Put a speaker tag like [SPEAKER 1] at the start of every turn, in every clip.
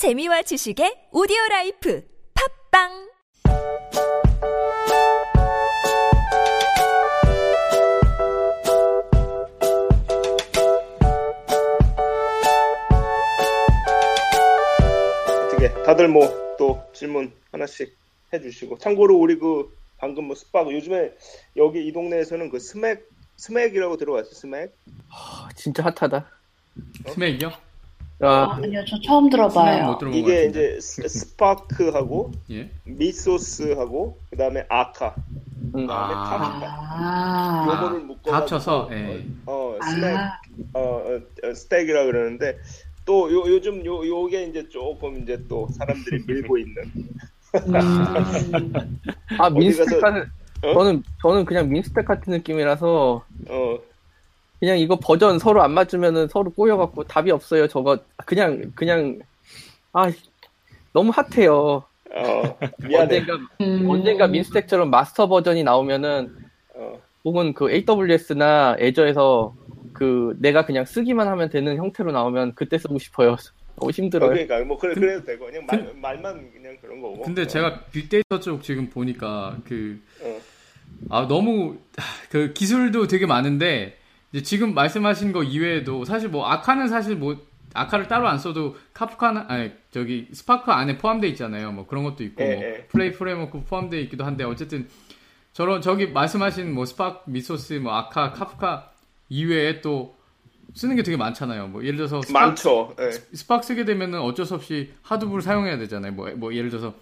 [SPEAKER 1] 재미와 지식의 오디오 life 팟빵
[SPEAKER 2] 어떻게 다들 뭐 또 질문 하나씩 해주시고 참고로 우리 그 방금 뭐 스파 요즘에 여기 이 동네에서는 그 스맥 스맥이라고 들어봤어 스맥
[SPEAKER 3] 아, 진짜 핫하다.
[SPEAKER 4] SMACK이요?
[SPEAKER 3] 아,
[SPEAKER 5] 아니요, 저 처음 들어봐요.
[SPEAKER 2] 이게. 이제 S- Spark하고
[SPEAKER 4] 예.
[SPEAKER 2] Mesos하고 그다음에 Akka
[SPEAKER 3] 음,
[SPEAKER 2] 그다음에
[SPEAKER 4] 아.
[SPEAKER 5] 아,
[SPEAKER 2] 요거를 묶어
[SPEAKER 4] 다 합쳐서, 예.
[SPEAKER 2] 어 SMACK
[SPEAKER 5] 아,
[SPEAKER 2] 어, 어, 어, stack이라 그러는데 또 요, 요즘 요 요게 이제 조금 이제 또 사람들이 밀고 있는
[SPEAKER 5] 음,
[SPEAKER 3] 아 MEAN stack
[SPEAKER 2] 가서-
[SPEAKER 3] 같은
[SPEAKER 2] 어?
[SPEAKER 3] 저는 저는 그냥 민스텍 같은 느낌이라서
[SPEAKER 2] 어
[SPEAKER 3] 그냥 이거 버전 서로 안 맞으면은 서로 꼬여갖고 답이 없어요. 저거 그냥 그냥 아 너무 핫해요.
[SPEAKER 2] 어,
[SPEAKER 3] 언젠가
[SPEAKER 5] 음.
[SPEAKER 3] 언젠가 민스텍처럼 마스터 버전이 나오면은
[SPEAKER 2] 어,
[SPEAKER 3] 혹은 그 AWS나 애저에서 그 내가 그냥 쓰기만 하면 되는 형태로 나오면 그때 쓰고 싶어요. 너무 힘들어요.
[SPEAKER 2] 그러니까 뭐 그래
[SPEAKER 4] 근-
[SPEAKER 2] 그래도 되고 그냥 말, 말만 그냥 그런 거고
[SPEAKER 4] 근데
[SPEAKER 2] 어,
[SPEAKER 4] 제가 빅데이터 쪽 지금 보니까 그,
[SPEAKER 2] 어.
[SPEAKER 4] 아, 너무, 그 기술도 되게 많은데, 이제 지금 말씀하신 거 이외에도 사실 뭐 Akka는 사실 뭐, Akka를 따로 안 써도 Kafka나, 아니, 저기, 스파크 안에 포함되어 있잖아요. 뭐 그런 것도 있고,
[SPEAKER 2] 예,
[SPEAKER 4] 뭐
[SPEAKER 2] 예.
[SPEAKER 4] Play Framework 포함되어 있기도 한데, 어쨌든, 저런, 저기 말씀하신 뭐 Spark, Mesos, 뭐 Akka, Kafka 이외에 또 쓰는 게 되게 많잖아요. 뭐 예를 들어서 스파크,
[SPEAKER 2] 많죠 예.
[SPEAKER 4] 스파크 쓰게 되면은 어쩔 수 없이 Hadoop을 사용해야 되잖아요. 뭐, 뭐 예를 들어서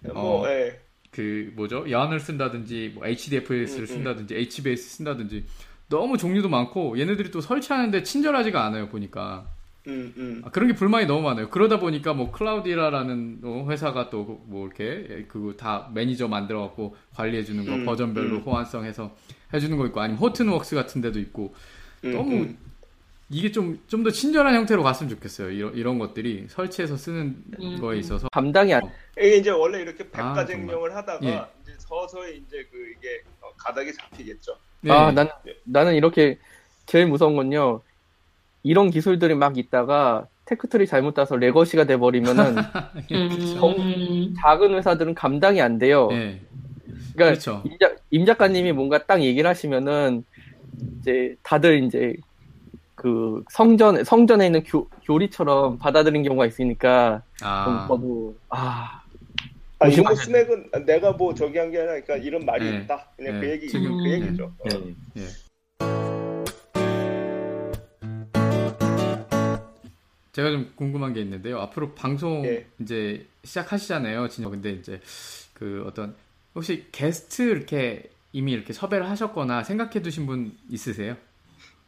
[SPEAKER 2] 뭐
[SPEAKER 4] 어.
[SPEAKER 2] 예.
[SPEAKER 4] 그 뭐죠? 야언을 쓴다든지 뭐 HDFS를
[SPEAKER 2] 음, 음.
[SPEAKER 4] 쓴다든지 HBase 쓴다든지 너무 종류도 많고 얘네들이 또 설치하는데 친절하지가 않아요 보니까
[SPEAKER 2] 음, 음.
[SPEAKER 4] 아, 그런 게 불만이 너무 많아요. 그러다 보니까 뭐 클라우디라라는 또 회사가 또 뭐 이렇게 그거 다 매니저 만들어 갖고 관리해 주는 거
[SPEAKER 2] 음,
[SPEAKER 4] 버전별로
[SPEAKER 2] 음.
[SPEAKER 4] 호환성 해서 해 주는 거 있고 아니면 호튼웍스 같은 데도 있고
[SPEAKER 2] 음,
[SPEAKER 4] 너무
[SPEAKER 2] 음.
[SPEAKER 4] 이게 좀 좀 더 친절한 형태로 갔으면 좋겠어요. 이런 이런 것들이 설치해서 쓰는
[SPEAKER 5] 음.
[SPEAKER 4] 거에 있어서
[SPEAKER 3] 감당이 안
[SPEAKER 2] 이게 이제 원래 이렇게
[SPEAKER 4] 아,
[SPEAKER 2] 백가쟁명을 하다가
[SPEAKER 4] 예.
[SPEAKER 2] 이제 서서히 이제 그 이게 어, 가닥이 잡히겠죠.
[SPEAKER 4] 네.
[SPEAKER 3] 아, 난, 나는 이렇게 제일 무서운 건요. 이런 기술들이 막 있다가 tech tree 잘못 따서 레거시가 돼버리면은
[SPEAKER 5] 음,
[SPEAKER 3] 작은 회사들은 감당이 안 돼요.
[SPEAKER 4] 네.
[SPEAKER 3] 그러니까
[SPEAKER 4] 그렇죠.
[SPEAKER 3] 임, 작, 임 작가님이 뭔가 딱 얘기를 하시면은 이제 다들 이제 그 성전 성전에 있는 교, 교리처럼 받아들인 경우가 있으니까 좀
[SPEAKER 4] 아,
[SPEAKER 3] 저도 아
[SPEAKER 2] 아 이거 뭐
[SPEAKER 3] 조심하셔야
[SPEAKER 2] 스맥은 내가 뭐 저기 한 게 아니라 그러니까 이런 말이
[SPEAKER 4] 네.
[SPEAKER 2] 있다. 그냥
[SPEAKER 4] 네.
[SPEAKER 2] 그 얘기
[SPEAKER 4] 지금-
[SPEAKER 2] 그 얘기죠. 어.
[SPEAKER 3] 네.
[SPEAKER 4] 예. 제가 좀 궁금한 게 있는데요. 앞으로 방송
[SPEAKER 2] 예.
[SPEAKER 4] 이제 시작하시잖아요. 진짜 근데 이제 그 어떤 혹시 게스트 이렇게 이미 이렇게 섭외를 하셨거나 생각해 두신 분 있으세요?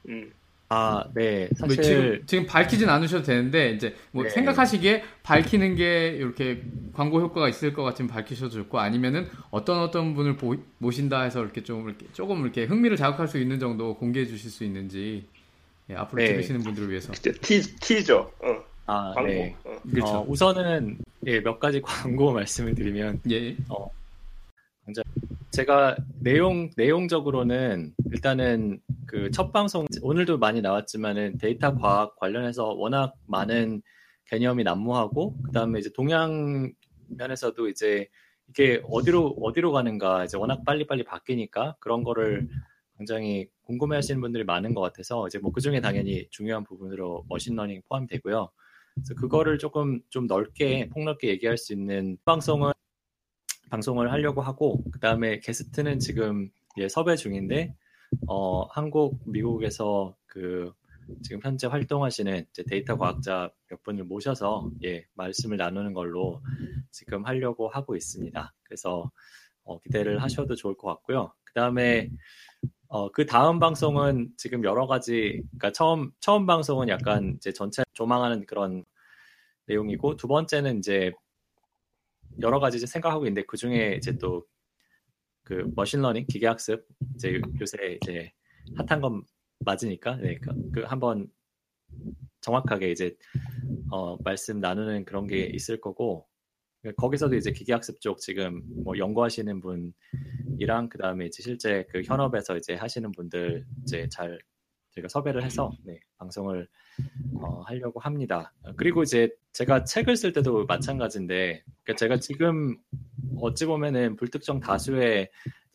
[SPEAKER 2] 음.
[SPEAKER 6] 아, 네.
[SPEAKER 4] 뭐
[SPEAKER 6] 사실
[SPEAKER 4] 지금 지금 밝히진 않으셔도 되는데 이제 뭐
[SPEAKER 6] 네.
[SPEAKER 4] 생각하시기에 밝히는 게 이렇게 광고 효과가 있을 것 같으면 밝히셔도 좋고 아니면은 어떤 어떤 분을 보- 모신다 해서 이렇게 좀 이렇게 조금 이렇게 흥미를 자극할 수 있는 정도 공개해 주실 수 있는지 예, 앞으로
[SPEAKER 6] 네.
[SPEAKER 4] 들으시는 분들을 위해서
[SPEAKER 2] 티 티죠. 어.
[SPEAKER 6] 아,
[SPEAKER 2] 광고.
[SPEAKER 6] 네.
[SPEAKER 2] 어.
[SPEAKER 4] 그렇죠.
[SPEAKER 6] 어, 우선은 예, 몇 가지 광고 말씀을 드리면
[SPEAKER 4] 예.
[SPEAKER 6] 제가 내용 내용적으로는 일단은 그 첫 방송 오늘도 많이 나왔지만은 데이터 과학 관련해서 워낙 많은 개념이 난무하고 그다음에 이제 동향 면에서도 이제 이게 어디로 어디로 가는가 이제 워낙 빨리빨리 바뀌니까 그런 거를 굉장히 궁금해하시는 분들이 많은 것 같아서 이제 뭐 그중에 당연히 중요한 부분으로 machine learning 포함되고요. 그래서 그거를 조금 좀 넓게 폭넓게 얘기할 수 있는 방송은 방송을 하려고 하고 그 다음에 게스트는 지금 예, 섭외 중인데 어, 한국 미국에서 그 지금 현재 활동하시는 데이터 과학자 몇 분을 모셔서 예 말씀을 나누는 걸로 지금 하려고 하고 있습니다. 그래서 어, 기대를 하셔도 좋을 것 같고요. 그 다음에 어, 그 다음 방송은 지금 여러 가지 그러니까 처음 처음 방송은 약간 이제 전체 조망하는 그런 내용이고 두 번째는 이제 여러 가지 생각하고 있는데 그 중에 이제 또 그 machine learning 기계학습 이제 요새 이제 핫한 건 맞으니까 네, 그, 그 한번 정확하게 이제 어, 말씀 나누는 그런 게 있을 거고 거기서도 이제 기계학습 쪽 지금 뭐 연구하시는 분이랑 그 다음에 이제 실제 그 현업에서 이제 하시는 분들 이제 잘 저희가 섭외를 해서 네, 방송을 어, 하려고 합니다. 어, 그리고 이제 제가 책을 쓸 때도 마찬가지인데 그러니까 제가 지금 어찌 보면은 불특정 다수의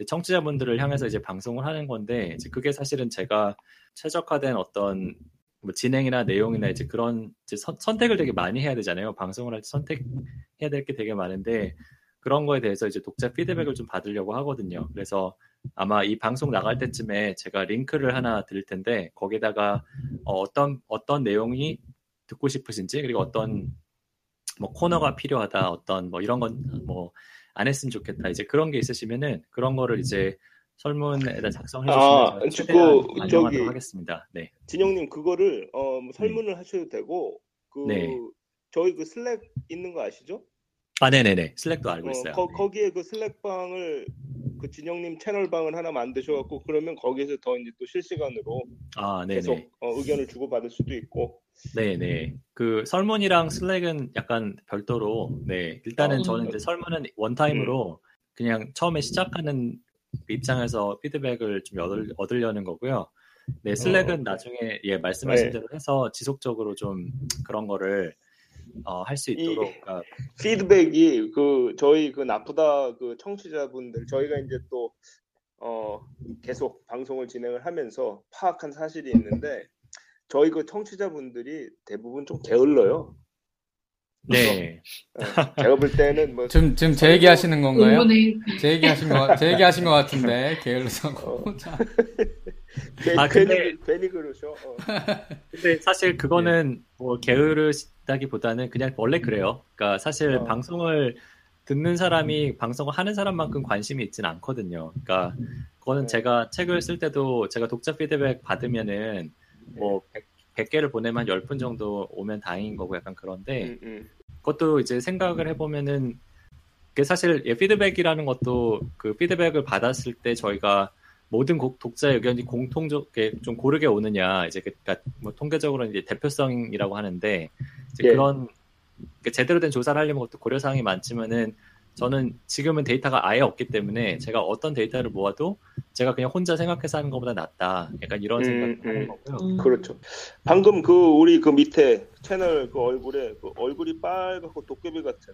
[SPEAKER 6] 청취자분들을 향해서 이제 방송을 하는 건데 그게 사실은 제가 최적화된 어떤 뭐 진행이나 내용이나 이제 그런 이제 선, 선택을 되게 많이 해야 되잖아요. 방송을 할 때 선택해야 될 게 되게 많은데 그런 거에 대해서 이제 독자 피드백을 좀 받으려고 하거든요. 그래서 아마 이 방송 나갈 때쯤에 제가 링크를 하나 드릴 텐데 거기다가 어, 떤 어떤 내용이 듣고 싶으신지 그리고 어떤 뭐 코너가 필요하다 어떤 뭐 이런 건 뭐 안 했으면 좋겠다 이제 그런 게 있으시면은 그런 거를 이제 설문에다 작성해
[SPEAKER 2] 아,
[SPEAKER 6] 주시면
[SPEAKER 2] 그,
[SPEAKER 6] 최대한
[SPEAKER 2] 저기-
[SPEAKER 6] 하겠습니다. 네.
[SPEAKER 2] 진영님 그거를 어, 뭐 설문을 하셔도 되고 그
[SPEAKER 6] 네.
[SPEAKER 2] 저희 그 슬랙 있는 거 아시죠?
[SPEAKER 6] 아, 네네네. 슬랙도 알고
[SPEAKER 2] 어,
[SPEAKER 6] 있어요.
[SPEAKER 2] 거,
[SPEAKER 6] 네.
[SPEAKER 2] 거기에 그 슬랙방을 그 진영님 채널 방을 하나 만드셔갖고 그러면 거기에서 더 이제 또 실시간으로
[SPEAKER 6] 아, 네네.
[SPEAKER 2] 계속 어, 의견을 주고 받을 수도 있고
[SPEAKER 6] 네네. 그 설문이랑 슬랙은 약간 별도로, 네. 일단은
[SPEAKER 5] 어.
[SPEAKER 6] 저는 이제 설문은 원타임으로 그냥 처음에 시작하는 입장에서 피드백을 좀 얻을, 얻으려는 거고요. 네, 슬랙은
[SPEAKER 2] 어.
[SPEAKER 6] 나중에, 예, 말씀하신
[SPEAKER 2] 네.
[SPEAKER 6] 대로 해서 지속적으로 좀 그런 거를, 어, 할 수 있도록, 아,
[SPEAKER 2] 피드백이 그 저희 그 나쁘다 그 청취자분들 저희가 이제 또 어, 계속 방송을 진행을 하면서 파악한 사실이 있는데 저희 그 청취자분들이 대부분 좀 게을러요.
[SPEAKER 4] 네.
[SPEAKER 2] 어, 제가 볼 때는 뭐
[SPEAKER 4] 지금 지금 제 얘기 하시는 건가요?
[SPEAKER 5] 은근히
[SPEAKER 4] 제 얘기 하신 거, 제 얘기 하신 것 같은데 게을러서. 자,
[SPEAKER 2] 괜-
[SPEAKER 6] 아,
[SPEAKER 2] 괜히
[SPEAKER 6] 근데-
[SPEAKER 2] 괜히 그러셔. 어.
[SPEAKER 6] 근데 사실 그거는 뭐 게으르 다기보다는 그냥 원래 그래요. 그러니까 사실
[SPEAKER 2] 어.
[SPEAKER 6] 방송을 듣는 사람이 방송을 하는 사람만큼 관심이 있진 않거든요. 그러니까 그거는
[SPEAKER 2] 네.
[SPEAKER 6] 제가 책을 쓸 때도 제가 독자 피드백 받으면은 뭐 100, 개를 보내면 10분 정도 오면 다행인 거고 약간 그런데
[SPEAKER 2] 음, 음.
[SPEAKER 6] 그것도 이제 생각을 해보면은 그게 사실 예, 피드백이라는 것도 그 피드백을 받았을 때 저희가 모든 곡- 독자의 의견이 공통적게 좀 고르게 오느냐 이제 그러니까 뭐 통계적으로 이제 대표성이라고 하는데 이제
[SPEAKER 2] 예.
[SPEAKER 6] 그런 그러니까 제대로 된 조사를 하려면 그것도 고려 사항이 많지만은 저는 지금은 데이터가 아예 없기 때문에 제가 어떤 데이터를 모아도 제가 그냥 혼자 생각해서 하는 것보다 낫다. 약간 이런
[SPEAKER 2] 음,
[SPEAKER 6] 생각을
[SPEAKER 2] 음.
[SPEAKER 6] 하는 거고요.
[SPEAKER 5] 음.
[SPEAKER 2] 그렇죠. 방금 그 우리 그 밑에 채널 그 얼굴에 그 얼굴이 빨갛고 도깨비 같은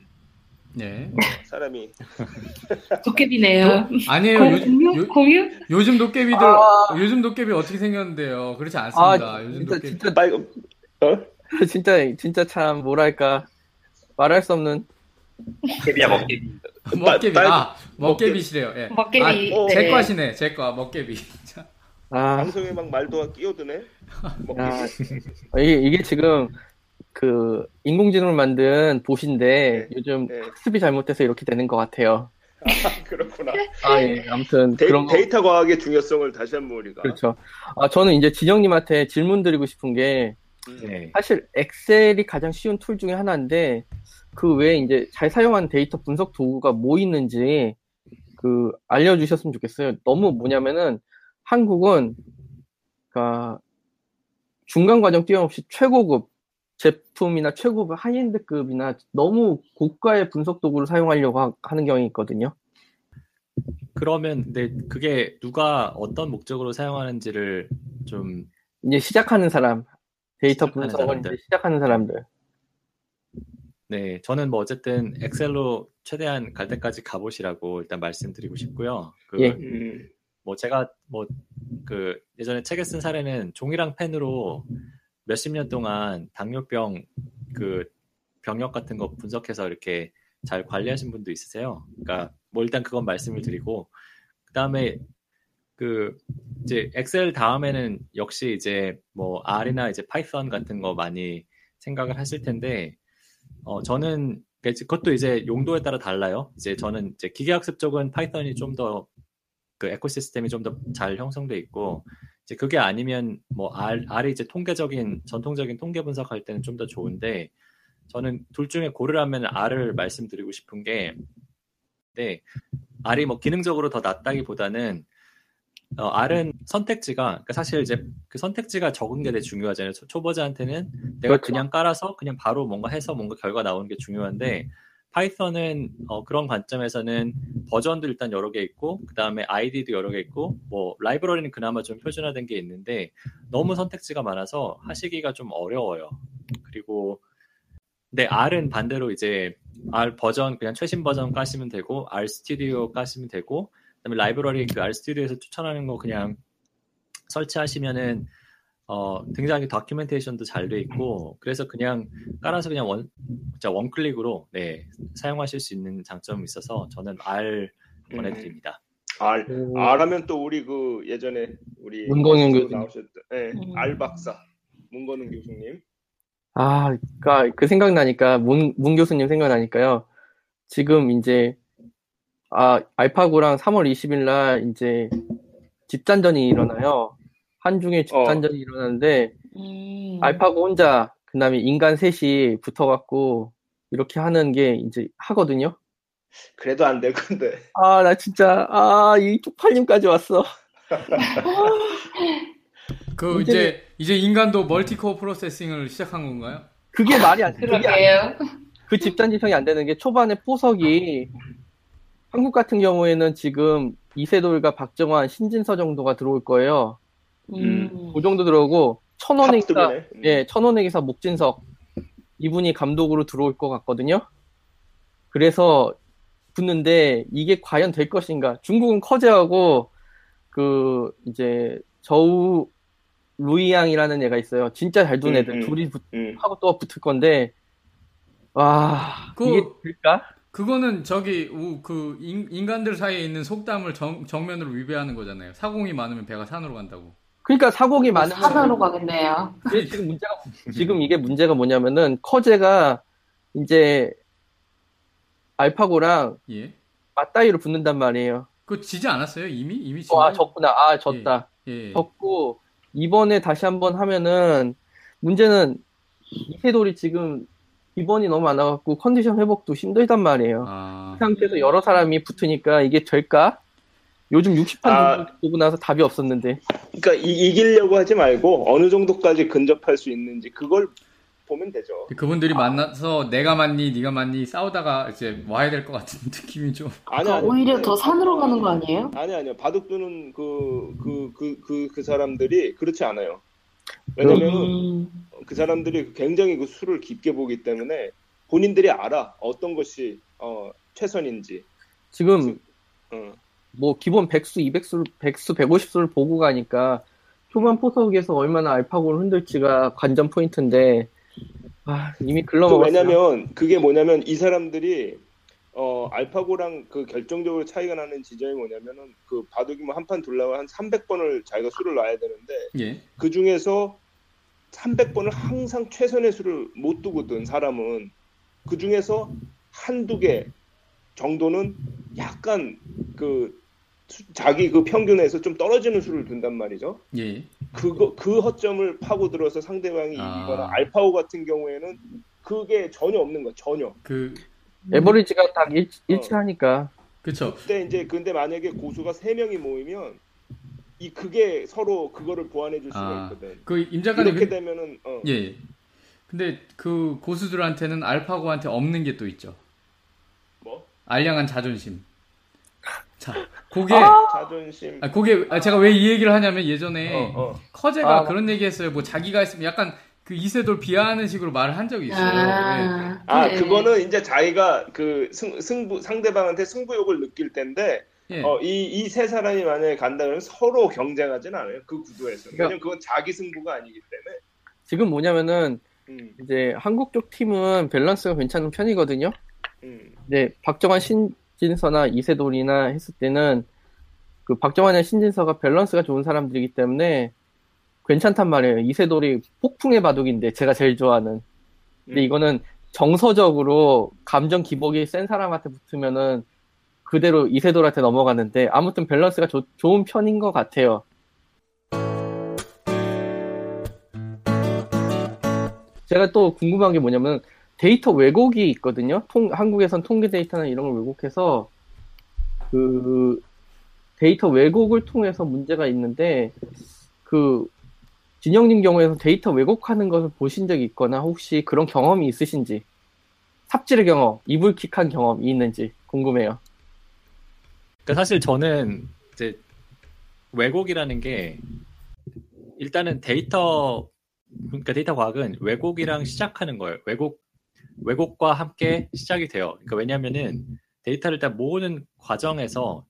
[SPEAKER 4] 네.
[SPEAKER 2] 사람이
[SPEAKER 5] 도깨비네요.
[SPEAKER 4] 아니에요. 요,
[SPEAKER 5] 공유?
[SPEAKER 4] 요,
[SPEAKER 5] 공유?
[SPEAKER 4] 요즘 도깨비들,
[SPEAKER 3] 아.
[SPEAKER 4] 요즘 도깨비 어떻게 생겼는데요? 그렇지 않습니다.
[SPEAKER 3] 아,
[SPEAKER 4] 요즘
[SPEAKER 3] 진짜,
[SPEAKER 4] 도깨비.
[SPEAKER 3] 진짜,
[SPEAKER 2] 빨 어?
[SPEAKER 3] 진짜, 진짜 참, 뭐랄까. 말할 수 없는.
[SPEAKER 7] 먹개비야 먹개비.
[SPEAKER 4] 먹개비.
[SPEAKER 2] 빨-
[SPEAKER 4] 아, 먹개비시래요. 예.
[SPEAKER 5] 먹개비.
[SPEAKER 4] 아,
[SPEAKER 2] 어.
[SPEAKER 5] 네.
[SPEAKER 4] 제 과시네, 제 과, 먹개비. 자,
[SPEAKER 3] 아,
[SPEAKER 2] 방송에 막 말도 끼어드네. 먹기.
[SPEAKER 3] 야, 이게, 이게 지금, 그, 인공지능을 만든 봇인데,
[SPEAKER 2] 네.
[SPEAKER 3] 요즘
[SPEAKER 2] 네.
[SPEAKER 3] 학습이 잘못돼서 이렇게 되는 것 같아요.
[SPEAKER 2] 아, 그렇구나.
[SPEAKER 3] 아, 예. 아무튼,
[SPEAKER 2] 데이,
[SPEAKER 3] 그런 거.
[SPEAKER 2] 데이터 과학의 중요성을 다시 한번 우리가.
[SPEAKER 3] 그렇죠. 아, 저는 이제 진영님한테 질문 드리고 싶은 게,
[SPEAKER 2] 음.
[SPEAKER 6] 네.
[SPEAKER 3] 사실 Excel이 가장 쉬운 tool 중에 하나인데 그 외에 이제 잘 사용하는 데이터 분석 도구가 뭐 있는지 그 알려주셨으면 좋겠어요. 너무 뭐냐면은 한국은 그러니까 중간 과정 뛰어넘없이 최고급 제품이나 최고급 high-end급이나 너무 고가의 분석 도구를 사용하려고 하- 하는 경향이 있거든요.
[SPEAKER 6] 그러면 근데 그게 누가 어떤 목적으로 사용하는지를 좀
[SPEAKER 3] 이제 시작하는 사람, 데이터
[SPEAKER 6] 시작하는
[SPEAKER 3] 분석을
[SPEAKER 6] 사람들.
[SPEAKER 3] 이제 시작하는 사람들.
[SPEAKER 6] 네, 저는 뭐 어쨌든 Excel로 최대한 갈 때까지 가보시라고 일단 말씀드리고 싶고요. 그,
[SPEAKER 3] 예.
[SPEAKER 2] 음.
[SPEAKER 6] 뭐 제가 뭐 그 예전에 책에 쓴 사례는 종이랑 펜으로 몇십 년 동안 당뇨병 그 병력 같은 거 분석해서 이렇게 잘 관리하신 분도 있으세요. 그러니까 뭐 일단 그건 말씀을 드리고 그 다음에 그 이제 Excel 다음에는 역시 이제 뭐 R이나 이제 Python 같은 거 많이 생각을 하실 텐데 어 저는 그러니까 그것도 이제 용도에 따라 달라요. 이제 저는 이제 기계학습 쪽은 Python이 좀 더 그 에코시스템이 좀 더 잘 형성돼 있고 이제 그게 아니면 뭐 R, R이 이제 통계적인 전통적인 통계 분석할 때는 좀 더 좋은데 저는 둘 중에 고르라면 R을 말씀드리고 싶은 게 네, R이 뭐 기능적으로 더 낫다기보다는 어, R은 선택지가 그러니까 사실 이제 그 선택지가 적은 게 되게 중요하잖아요. 초- 초보자한테는 내가
[SPEAKER 3] 그렇죠.
[SPEAKER 6] 그냥 깔아서 그냥 바로 뭔가 해서 뭔가 결과 나오는 게 중요한데 Python은 어, 그런 관점에서는 버전도 일단 여러 개 있고 그 다음에 IDE도 여러 개 있고 뭐 라이브러리는 그나마 좀 표준화된 게 있는데 너무 선택지가 많아서 하시기가 좀 어려워요. 그리고 근데 R은 반대로 이제 R 버전 그냥 최신 버전 까시면 되고 RStudio 까시면 되고 그다음에 라이브러리 그 RStudio에서 추천하는 거 그냥 설치하시면은 어, 굉장히 documentation도 잘 돼 있고 그래서 그냥 깔아서 그냥 원 진짜 원 클릭으로 네, 사용하실 수 있는 장점이 있어서 저는 R 보내드립니다.
[SPEAKER 2] R
[SPEAKER 3] 오.
[SPEAKER 2] R 하면 또 우리 그 예전에 우리
[SPEAKER 3] 문건영 교수님.
[SPEAKER 2] 나오셨던 예,
[SPEAKER 5] 음.
[SPEAKER 2] R 박사 문건웅 교수님.
[SPEAKER 3] 아, 그니까 그 생각나니까 문, 문 교수님 생각나니까요. 지금 이제 아 알파고랑 3월 20일 날 이제 집단전이 일어나요. 한중에 집단전이 일어나는데
[SPEAKER 5] 음.
[SPEAKER 3] 알파고 혼자 그다음에 인간 셋이 붙어갖고 이렇게 하는 게 이제 하거든요.
[SPEAKER 2] 그래도 안 될 건데.
[SPEAKER 3] 아 나 진짜 아이 쪽팔림까지 왔어.
[SPEAKER 4] 그 이제 이제 인간도 멀티코어 프로세싱을 시작한 건가요?
[SPEAKER 3] 그게 말이 안 돼. 그게 안
[SPEAKER 5] 그러게요.
[SPEAKER 3] 그 집단 지성이 안 되는 게 초반에 포석이 한국 같은 경우에는 지금 이세돌과 박정환, 신진서 정도가 들어올 거예요.
[SPEAKER 5] 음.
[SPEAKER 3] 그 정도 들어오고 천원행사
[SPEAKER 2] 탑급이네. 음.
[SPEAKER 3] 예 천원행사 목진석 이분이 감독으로 들어올 것 같거든요. 그래서 붙는데 이게 과연 될 것인가? 중국은 커제하고 그 이제 저우 루이양이라는 애가 있어요. 진짜 잘 두는
[SPEAKER 2] 음,
[SPEAKER 3] 애들
[SPEAKER 2] 음.
[SPEAKER 3] 둘이 붙,
[SPEAKER 2] 음.
[SPEAKER 3] 하고 또 붙을 건데 와
[SPEAKER 4] 그-
[SPEAKER 3] 이게 될까?
[SPEAKER 4] 그거는 저기 우- 그 인, 인간들 사이에 있는 속담을 정, 정면으로 위배하는 거잖아요. 사공이 많으면 배가 산으로 간다고.
[SPEAKER 3] 그러니까 사고기 많으면
[SPEAKER 5] 산으로 가겠네요.
[SPEAKER 3] 지금 문제가 지금 이게 문제가 뭐냐면은 커제가 이제 알파고랑
[SPEAKER 4] 예.
[SPEAKER 3] 맞다이로 붙는단 말이에요.
[SPEAKER 4] 그거 지지 않았어요? 이미 이미 진
[SPEAKER 3] 어, 아? 졌구나. 아 졌다.
[SPEAKER 4] 예.
[SPEAKER 3] 졌고 이번에 다시 한번 하면은 문제는 이세돌이 지금 기본이 너무 많아갖고 컨디션 회복도 힘들단 말이에요.
[SPEAKER 4] 아.
[SPEAKER 3] 그 상태에서 여러 사람이 붙으니까 이게 될까? 요즘 60판
[SPEAKER 2] 아.
[SPEAKER 3] 보고 나서 답이 없었는데.
[SPEAKER 2] 그러니까 이, 기려고 하지 말고 어느 정도까지 근접할 수 있는지 그걸 보면 되죠.
[SPEAKER 4] 그분들이 만나서 내가 맞니 네가 맞니 싸우다가 이제 와야 될 것 같은 느낌이 좀.
[SPEAKER 2] 아니
[SPEAKER 5] 그러니까
[SPEAKER 2] 아니.
[SPEAKER 5] 오히려 더 산으로 가는 거 아니에요?
[SPEAKER 2] 아니 아니요. 바둑 두는 그 그 그 그 그 사람들이 그렇지 않아요. 왜냐면은
[SPEAKER 5] 음.
[SPEAKER 2] 그 사람들이 굉장히 그 수를 깊게 보기 때문에 본인들이 알아 어떤 것이 어 최선인지.
[SPEAKER 3] 지금
[SPEAKER 2] 어.
[SPEAKER 3] 뭐 기본 100수, 200수, 100수, 150수를 보고 가니까 초반 포석에서 얼마나 알파고를 흔들지가 관전 포인트인데 아, 이미
[SPEAKER 2] 그
[SPEAKER 3] 글러먹었어요.
[SPEAKER 2] 왜냐면 그게 뭐냐면 이 사람들이 어 알파고랑 그 결정적으로 차이가 나는 지점이 뭐냐면은 그 바둑이 뭐한판 둘라고 한 300번을 자기가 수를 놔야 되는데
[SPEAKER 4] 예.
[SPEAKER 2] 그 중에서 300번을 항상 최선의 수를 못 두거든 사람은 그 중에서 한두 개 정도는 약간 그 수- 자기 그 평균에서 좀 떨어지는 수를 둔단 말이죠.
[SPEAKER 4] 예.
[SPEAKER 2] 그거 그 허점을 파고들어서 상대방이
[SPEAKER 4] 아.
[SPEAKER 2] 이기거나 알파고 같은 경우에는 그게 전혀 없는 거야 전혀.
[SPEAKER 4] 그
[SPEAKER 3] 에버리지가 딱 일,
[SPEAKER 2] 어.
[SPEAKER 3] 일치하니까
[SPEAKER 4] 그쵸.
[SPEAKER 2] 그때 이제 근데 만약에 고수가 세 명이 모이면 이 그게 서로 그거를 보완해 줄 수가
[SPEAKER 4] 아,
[SPEAKER 2] 있거든.
[SPEAKER 4] 그임 작가님
[SPEAKER 2] 이렇게
[SPEAKER 4] 그-
[SPEAKER 2] 되면은 어,
[SPEAKER 4] 예. 예. 근데 그 고수들한테는 알파고한테 없는 게 또 있죠.
[SPEAKER 2] 뭐
[SPEAKER 4] 알량한 자존심. 자, 그게
[SPEAKER 2] 자존심.
[SPEAKER 4] 아, 그게 아, 제가 왜 이 얘기를 하냐면 예전에
[SPEAKER 2] 어, 어.
[SPEAKER 4] 커제가
[SPEAKER 3] 아,
[SPEAKER 4] 그런 얘기했어요. 뭐 자기가 했으면 약간 그 이세돌 비하하는 식으로 말을 한 적이 있어요. 예.
[SPEAKER 5] 아,
[SPEAKER 2] 아,
[SPEAKER 5] 네.
[SPEAKER 2] 그거는 이제 자기가 그 승, 승부, 상대방한테 승부욕을 느낄 텐데,
[SPEAKER 4] 예.
[SPEAKER 2] 어, 이, 이 세 사람이 만약에 간다 그러면 서로 경쟁하진 않아요. 그 구도에서.
[SPEAKER 3] 그러니까-
[SPEAKER 2] 왜냐면 그건 자기 승부가 아니기 때문에.
[SPEAKER 3] 지금 뭐냐면은
[SPEAKER 2] 음,
[SPEAKER 3] 이제 한국 쪽 팀은 밸런스가 괜찮은 편이거든요.
[SPEAKER 2] 음.
[SPEAKER 3] 네, 박정환 신진서나 이세돌이나 했을 때는 그 박정환이나 신진서가 밸런스가 좋은 사람들이기 때문에 괜찮단 말이에요. 이세돌이 폭풍의 바둑인데 제가 제일 좋아하는. 근데
[SPEAKER 2] 음.
[SPEAKER 3] 이거는 정서적으로 감정 기복이 센 사람한테 붙으면은 그대로 이세돌한테 넘어가는데 아무튼 밸런스가 좋- 좋은 편인 것 같아요. 제가 또 궁금한 게 뭐냐면 데이터 왜곡이 있거든요. 통- 한국에선 통계 데이터나 이런 걸 왜곡해서 그 데이터 왜곡을 통해서 문제가 있는데 그 진영님 경우에는 데이터 왜곡하는 것을 보신 적이 있거나 혹시 그런 경험이 있으신지? 삽질의 경험, 이불킥한 경험이 있는지 궁금해요.
[SPEAKER 6] 그러니까 사실 저는 이제 왜곡이라는 게 일단은 데이터 그러니까 데이터 과학은 왜곡이랑 시작하는 거예요. 왜곡 왜곡과 함께 시작이 돼요. 그러니까 왜냐하면은 데이터를 일단 모으는 과정에서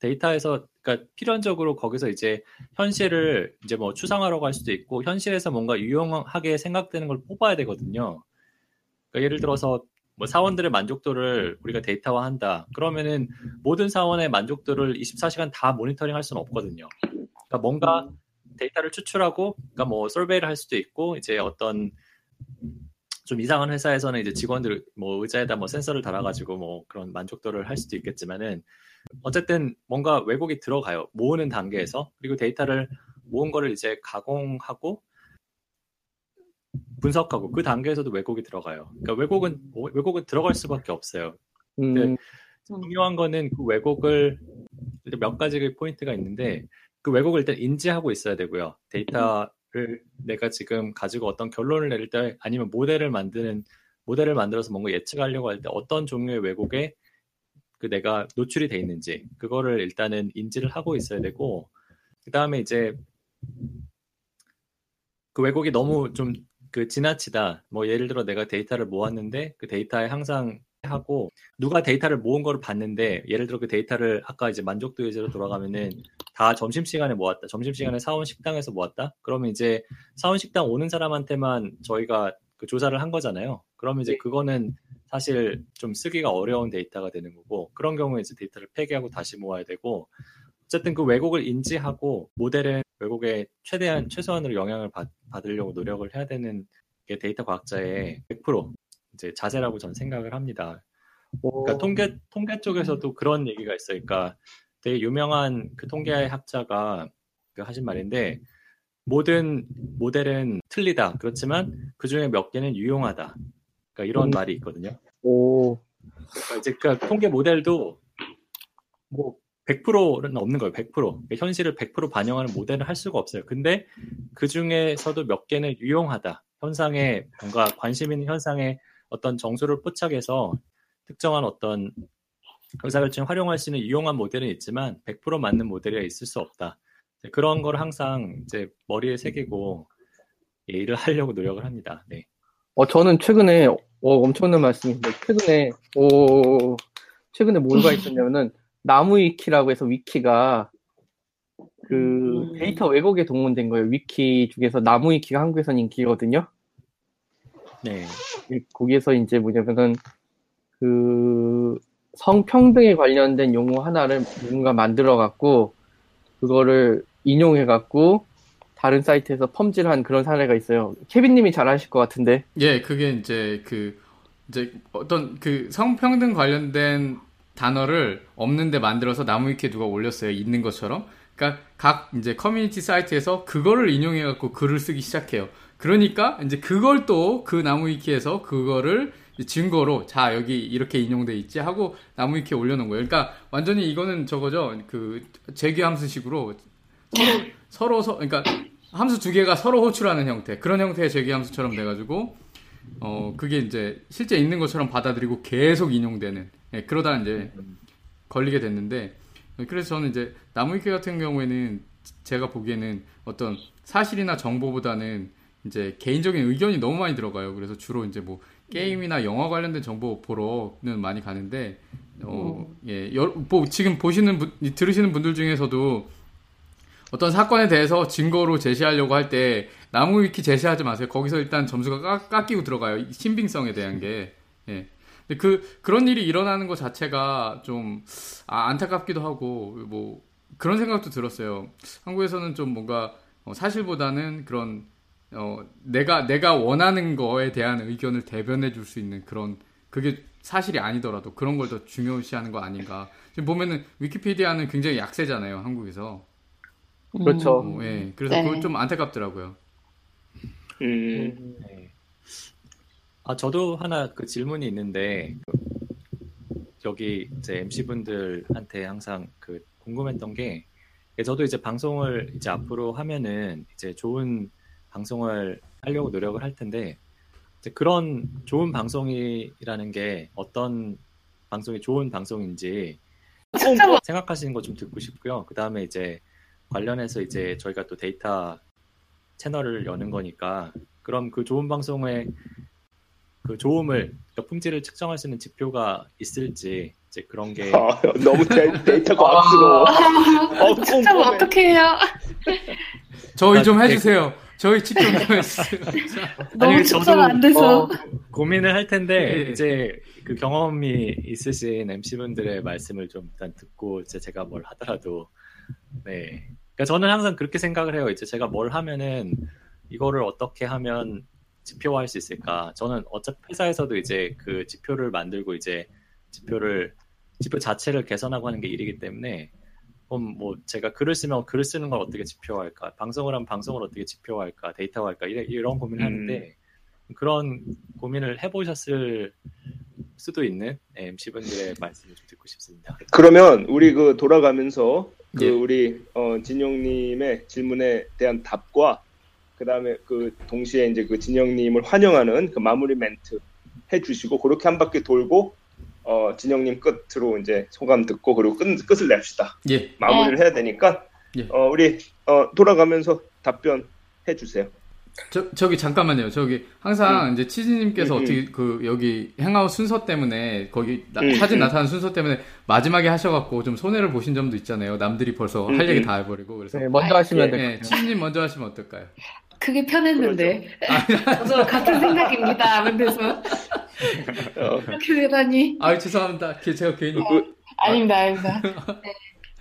[SPEAKER 6] 데이터에서 그러니까 필연적으로 거기서 이제 현실을 이제 뭐 추상화라고 할 수도 있고 현실에서 뭔가 유용하게 생각되는 걸 뽑아야 되거든요. 그러니까 예를 들어서 뭐 사원들의 만족도를 우리가 데이터화한다. 그러면은 모든 사원의 만족도를 24시간 다 모니터링 할 수는 없거든요. 그러니까 뭔가 데이터를 추출하고, 그러니까 뭐 솔베이를 할 수도 있고, 이제 어떤 좀 이상한 회사에서는 이제 직원들 뭐 의자에다 뭐 센서를 달아가지고 뭐 그런 만족도를 할 수도 있겠지만은 어쨌든 뭔가 왜곡이 들어가요. 모으는 단계에서 그리고 데이터를 모은 거를 이제 가공하고 분석하고 그 단계에서도 왜곡이 들어가요. 그러니까 왜곡은 뭐, 왜곡은 들어갈 수밖에 없어요.
[SPEAKER 3] 음,
[SPEAKER 6] 네. 중요한 거는 그 왜곡을 몇 가지 포인트가 있는데 그 왜곡을 일단 인지하고 있어야 되고요. 데이터를 내가 지금 가지고 어떤 결론을 내릴 때 아니면 모델을 만드는 모델을 만들어서 뭔가 예측하려고 할 때 어떤 종류의 왜곡에 그 내가 노출이 돼 있는지 그거를 일단은 인지를 하고 있어야 되고 그 다음에 이제 그 왜곡이 너무 좀 그 지나치다. 뭐 예를 들어 내가 데이터를 모았는데 그 데이터에 항상 하고 누가 데이터를 모은 거를 봤는데 예를 들어 그 데이터를 아까 이제 만족도 예제로 돌아가면은 다 점심 시간에 모았다. 점심 시간에 사원 식당에서 모았다? 그러면 이제 사원 식당 오는 사람한테만 저희가 그 조사를 한 거잖아요. 그러면 이제 그거는 사실 좀 쓰기가 어려운 데이터가 되는 거고 그런 경우에 이제 데이터를 폐기하고 다시 모아야 되고 어쨌든 그 왜곡을 인지하고 모델은 왜곡에 최대한 최소한으로 영향을 받, 받으려고 노력을 해야 되는 게 데이터 과학자의 100% 이제 자세라고 저는 생각을 합니다. 그러니까 통계 통계 쪽에서도 그런 얘기가 있어요. 그러니까 되게 유명한 그 통계의 학자가 그 하신 말인데 모든 모델은 틀리다. 그렇지만 그 중에 몇 개는 유용하다. 그러니까 이런
[SPEAKER 3] 음.
[SPEAKER 6] 말이 있거든요.
[SPEAKER 3] 오,
[SPEAKER 6] 그러니까 이제 그 통계 모델도 뭐 100%는 없는 거예요. 100%. 그러니까 현실을 100% 반영하는 모델을 할 수가 없어요. 근데 그 중에서도 몇 개는 유용하다. 현상에 뭔가 관심 있는 현상에 어떤 정수를 포착해서 특정한 어떤 의사결정 활용할 수 있는 유용한 모델은 있지만 100% 맞는 모델이 있을 수 없다. 그런 걸 항상 이제 머리에 새기고 예, 일을 하려고 노력을 합니다. 네.
[SPEAKER 3] 어, 저는 최근에, 어, 엄청난 말씀인데, 최근에, 오, 최근에 뭐가 있었냐면은, 나무위키라고 해서 위키가, 그,
[SPEAKER 5] 음.
[SPEAKER 3] 데이터 왜곡에 동원된 거예요. 위키 중에서 나무위키가 한국에선 인기거든요.
[SPEAKER 6] 네.
[SPEAKER 3] 이- 거기에서 이제 뭐냐면은, 그, 성평등에 관련된 용어 하나를 누군가 만들어 갖고, 그거를 인용해 갖고, 다른 사이트에서 펌질한 그런 사례가 있어요. 케빈님이 잘 아실 것 같은데.
[SPEAKER 4] 예, 그게 이제 그 이제 어떤 그 성평등 관련된 단어를 없는데 만들어서 나무 위키에 누가 올렸어요. 있는 것처럼. 그러니까 각 이제 커뮤니티 사이트에서 그거를 인용해 갖고 글을 쓰기 시작해요. 그러니까 이제 그걸 또 그 나무위키에서 그거를 증거로 자 여기 이렇게 인용돼 있지 하고 나무위키에 올려놓은 거예요. 그러니까 완전히 이거는 저거죠. 그 재규 함수식으로 서로 서로 서, 그러니까 함수 두 개가 서로 호출하는 형태 그런 형태의 재규 함수처럼 돼가지고 어 그게 이제 실제 있는 것처럼 받아들이고 계속 인용되는 예, 그러다 이제 걸리게 됐는데 그래서 저는 이제 나무위키 같은 경우에는 제가 보기에는 어떤 사실이나 정보보다는 이제 개인적인 의견이 너무 많이 들어가요. 그래서 주로 이제 뭐 게임이나 영화 관련된 정보 보러는 많이 가는데 어, 예, 여- 뭐 지금 보시는 분, 들으시는 분들 중에서도 어떤 사건에 대해서 증거로 제시하려고 할 때 나무 위키 제시하지 마세요. 거기서 일단 점수가 깎, 깎이고 들어가요. 이 신빙성에 대한 게. 예. 근데 그 그런 일이 일어나는 것 자체가 좀 아, 안타깝기도 하고 뭐 그런 생각도 들었어요. 한국에서는 좀 뭔가 어, 사실보다는 그런 어, 내가 내가 원하는 거에 대한 의견을 대변해 줄 수 있는 그런 그게 사실이 아니더라도 그런 걸 더 중요시하는 거 아닌가. 지금 보면은 위키피디아는 굉장히 약세잖아요, 한국에서.
[SPEAKER 3] 그렇죠.
[SPEAKER 4] 어, 예. 그래서
[SPEAKER 5] 네.
[SPEAKER 4] 그건 좀 안타깝더라고요.
[SPEAKER 2] 음,
[SPEAKER 6] 네. 아, 저도 하나 그 질문이 있는데, 그 여기 이제 MC분들한테 항상 그 궁금했던 게, 예, 저도 이제 방송을 이제 앞으로 하면은 이제 좋은 방송을 하려고 노력을 할 텐데, 이제 그런 좋은 방송이라는 게 어떤 방송이 좋은 방송인지 생각하시는 거 좀 듣고 싶고요. 그 다음에 이제 관련해서 이제 저희가 또 데이터 채널을 여는 거니까 그럼 그 좋은 방송의 그 좋음을 그러니까 품질을 측정할 수 있는 지표가 있을지 이제 그런 게
[SPEAKER 2] 아, 너무 데, 데이터 과학스러워. 어,
[SPEAKER 5] 진짜
[SPEAKER 2] 꼼꼼해.
[SPEAKER 5] 어떻게 해요?
[SPEAKER 4] 저희 좀
[SPEAKER 6] 아,
[SPEAKER 4] 해주세요. 저희 해주세요.
[SPEAKER 5] 너무
[SPEAKER 6] 아니,
[SPEAKER 5] 측정 안 돼서.
[SPEAKER 6] 어, 고민을 할 텐데
[SPEAKER 4] 예.
[SPEAKER 6] 이제 그 경험이 있으신 MC분들의 말씀을 좀 일단 듣고 이제 제가 뭘 하더라도 네. 그러니까 저는 항상 그렇게 생각을 해요. 이제 제가 뭘 하면은 이거를 어떻게 하면 지표화할 수 있을까? 저는 어차피 회사에서도 이제 그 지표를 만들고 이제 지표를 지표 자체를 개선하고 하는 게 일이기 때문에 그럼 뭐 제가 글을 쓰면 글을 쓰는 걸 어떻게 지표화할까? 방송을 하면 방송을 어떻게 지표화할까? 데이터화할까? 이래- 이런 고민을
[SPEAKER 2] 음.
[SPEAKER 6] 하는데 그런 고민을 해보셨을 수도 있는 네, MC분들의 말씀을 좀 듣고 싶습니다.
[SPEAKER 2] 그러면 우리 그 돌아가면서 그
[SPEAKER 4] 예.
[SPEAKER 2] 우리 어, 진영님의 질문에 대한 답과 그 다음에 그 동시에 이제 그 진영님을 환영하는 그 마무리 멘트 해주시고 그렇게 한 바퀴 돌고 어, 진영님 끝으로 이제 소감 듣고 그리고 끝, 끝을 냅시다.
[SPEAKER 4] 예.
[SPEAKER 2] 마무리를 해야 되니까
[SPEAKER 4] 예.
[SPEAKER 2] 어, 우리 어, 돌아가면서 답변 해 주세요.
[SPEAKER 4] 저, 저기 잠깐만요. 저기 항상 이제 치즈님께서
[SPEAKER 2] 음, 음.
[SPEAKER 4] 어떻게 그 여기 행아웃 순서 때문에 거기 나-
[SPEAKER 2] 음,
[SPEAKER 4] 사진
[SPEAKER 2] 음.
[SPEAKER 4] 나타나는 순서 때문에 마지막에 하셔갖고 좀 손해를 보신 점도 있잖아요. 남들이 벌써
[SPEAKER 2] 음,
[SPEAKER 4] 할 얘기
[SPEAKER 2] 음.
[SPEAKER 4] 다 해버리고 그래서
[SPEAKER 3] 네, 먼저 하시면
[SPEAKER 2] 예,
[SPEAKER 3] 될것
[SPEAKER 4] 예,
[SPEAKER 3] 같아요.
[SPEAKER 4] 치즈님 먼저 하시면 어떨까요?
[SPEAKER 5] 그게 편했는데. 저도 같은 생각입니다. 하면서
[SPEAKER 2] 어,
[SPEAKER 5] 그렇게 되다니.
[SPEAKER 4] 아 죄송합니다. 게- 제가 괜히
[SPEAKER 2] 그,
[SPEAKER 5] 아닙니다, 아닙니다. 네.